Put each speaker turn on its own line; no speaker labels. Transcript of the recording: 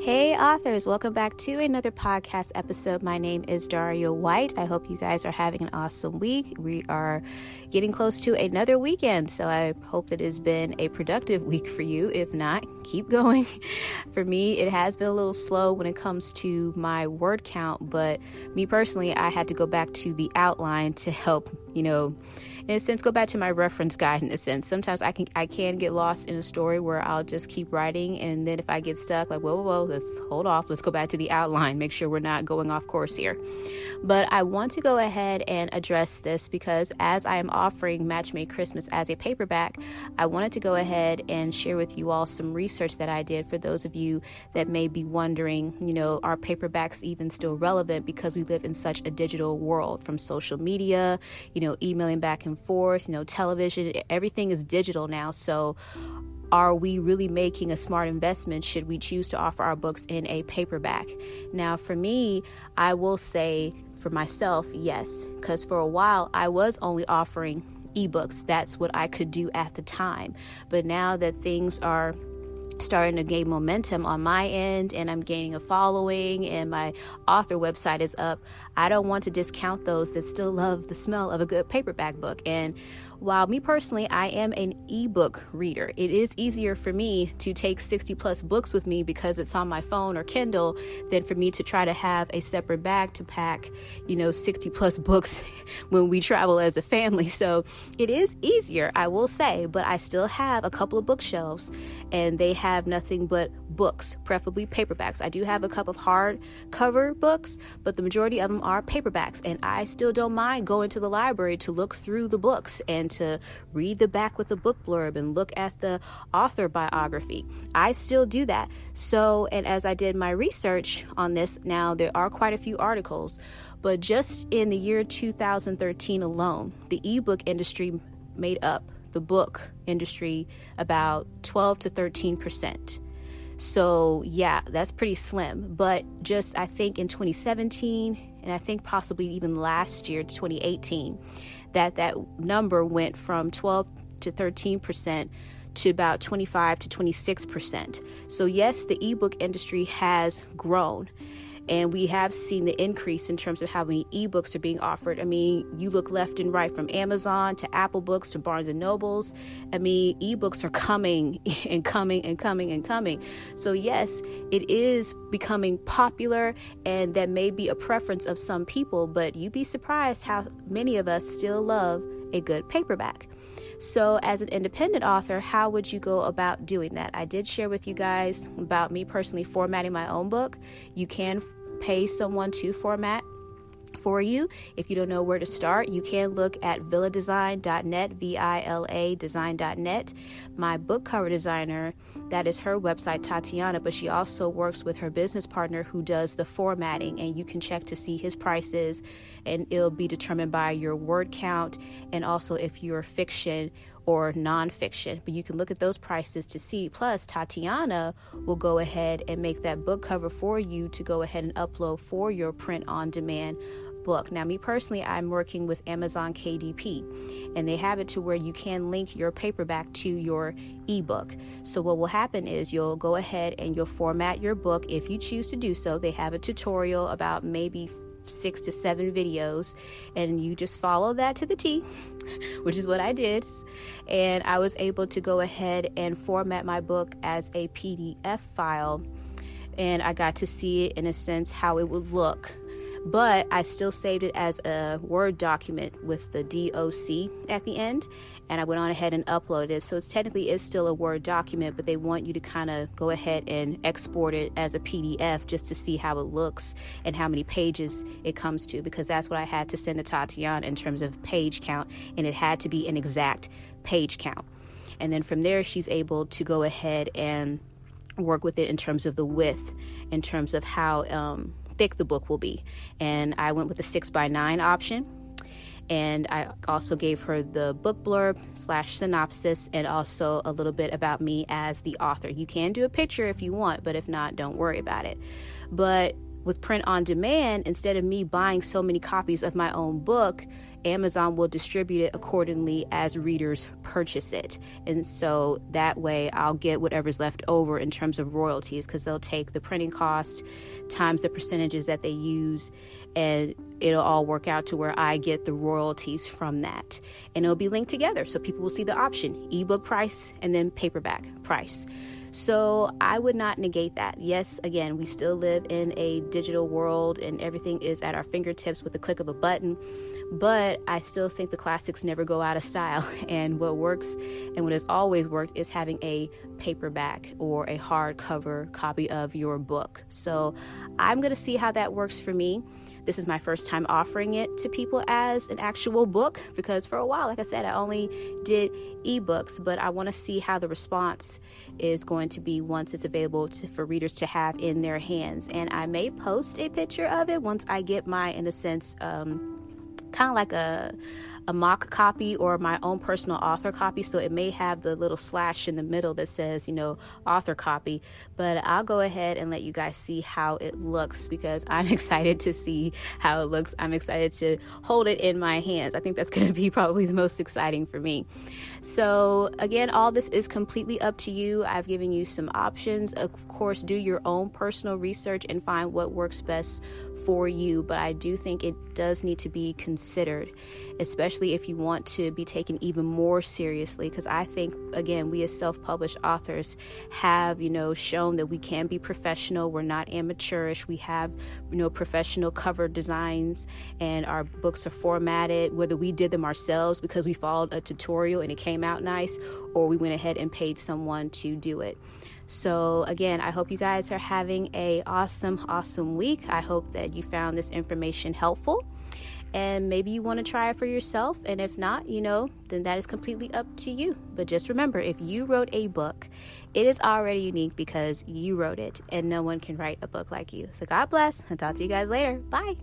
Hey, authors, welcome back to another podcast episode. My name is Daria White. I hope you guys are having an awesome week. We are getting close to another weekend, so I hope that it's been a productive week for you. If not, keep going. For me, it has been a little slow when it comes to my word count, but me personally, I had to go back to the outline to help, you know, in a sense go back to my reference guide in a sense. Sometimes i can i can get lost in a story where i'll just keep writing and then if i get stuck like whoa whoa whoa let's hold off. Let's go back to the outline make sure we're not going off course here. But i want to go ahead and address this because as i am offering match made christmas as a paperback i wanted to go ahead and share with you all some research that i did for those of you that may be wondering you know are paperbacks even still relevant because we live in such a digital world from social media you know emailing back and forth, you know, television, everything is digital now. So, are we really making a smart investment should we choose to offer our books in a paperback? Now, for me, I will say for myself, yes, because for a while I was only offering ebooks. That's what I could do at the time. But now that things are starting to gain momentum on my end and I'm gaining a following and my author website is up, I don't want to discount those that still love the smell of a good paperback book. And while me personally, I am an ebook reader, it is easier for me to take 60 plus books with me because it's on my phone or Kindle than for me to try to have a separate bag to pack, you know, 60 plus books when we travel as a family. So it is easier, I will say, but I still have a couple of bookshelves and they have nothing but books, preferably paperbacks. I do have a couple of hard cover books, but the majority of them are paperbacks. And I still don't mind going to the library to look through the books and to read the back with the book blurb and look at the author biography. I still do that. So, and as I did my research on this, now there are quite a few articles, but just in the year 2013 alone, the ebook industry made up the book industry about 12 to 13 percent. So, yeah, that's pretty slim. But just I think in 2017 and I think possibly even last year, 2018, that that number went from 12 to 13 percent to about 25 to 26 percent. So yes, the ebook industry has grown. And we have seen the increase in terms of how many ebooks are being offered. I mean, you look left and right from Amazon to Apple Books to Barnes and Nobles. I mean, ebooks are coming and coming and coming and coming. So, yes, it is becoming popular, and that may be a preference of some people, but you'd be surprised how many of us still love a good paperback. So, as an independent author, how would you go about doing that? I did share with you guys about me personally formatting my own book. You can pay someone to format for you. If you don't know where to start, you can look at viladesign.net, V I L A design.net. My book cover designer, that is her website, Tatiana, but she also works with her business partner who does the formatting, and you can check to see his prices, and it'll be determined by your word count and also if you're fiction or nonfiction. But you can look at those prices to see. Plus, Tatiana will go ahead and make that book cover for you to go ahead and upload for your print on demand book. Now, me personally, I'm working with Amazon KDP, and they have it to where you can link your paperback to your ebook. So, what will happen is you'll go ahead and you'll format your book if you choose to do so. They have a tutorial about maybe six to seven videos, and you just follow that to the T, which is what I did. And I was able to go ahead and format my book as a PDF file, and I got to see it in a sense how it would look but I still saved it as a Word document with the DOC at the end, and I went on ahead and uploaded it. So it's technically is still a Word document, but they want you to kind of go ahead and export it as a PDF just to see how it looks and how many pages it comes to, because that's what I had to send to Tatiana in terms of page count, and it had to be an exact page count. And then from there, she's able to go ahead and work with it in terms of the width, in terms of how um, thick the book will be. And I went with the six by nine option. And I also gave her the book blurb slash synopsis and also a little bit about me as the author. You can do a picture if you want, but if not, don't worry about it. But with print on demand, instead of me buying so many copies of my own book, Amazon will distribute it accordingly as readers purchase it. And so that way I'll get whatever's left over in terms of royalties because they'll take the printing cost times the percentages that they use and it'll all work out to where I get the royalties from that. And it'll be linked together so people will see the option ebook price and then paperback price. So I would not negate that. Yes, again, we still live in a digital world and everything is at our fingertips with the click of a button. But I still think the classics never go out of style. And what works and what has always worked is having a paperback or a hardcover copy of your book. So I'm going to see how that works for me. This is my first time offering it to people as an actual book because for a while, like I said, I only did ebooks, but I want to see how the response is going to be once it's available to, for readers to have in their hands. And I may post a picture of it once I get my, in a sense, um, kind of like a a mock copy or my own personal author copy. So it may have the little slash in the middle that says, you know, author copy. But I'll go ahead and let you guys see how it looks because I'm excited to see how it looks. I'm excited to hold it in my hands. I think that's going to be probably the most exciting for me. So, again, all this is completely up to you. I've given you some options. Of course, do your own personal research and find what works best for you. But I do think it does need to be considered, especially if you want to be taken even more seriously. Because I think, again, we as self published authors have, you know, shown that we can be professional. We're not amateurish. We have, you know, professional cover designs, and our books are formatted, whether we did them ourselves because we followed a tutorial and it came out nice, or we went ahead and paid someone to do it. So again, I hope you guys are having a awesome, awesome week. I hope that you found this information helpful and maybe you want to try it for yourself. And if not, you know, then that is completely up to you. But just remember if you wrote a book, it is already unique because you wrote it, and no one can write a book like you. So God bless, and talk to you guys later. Bye.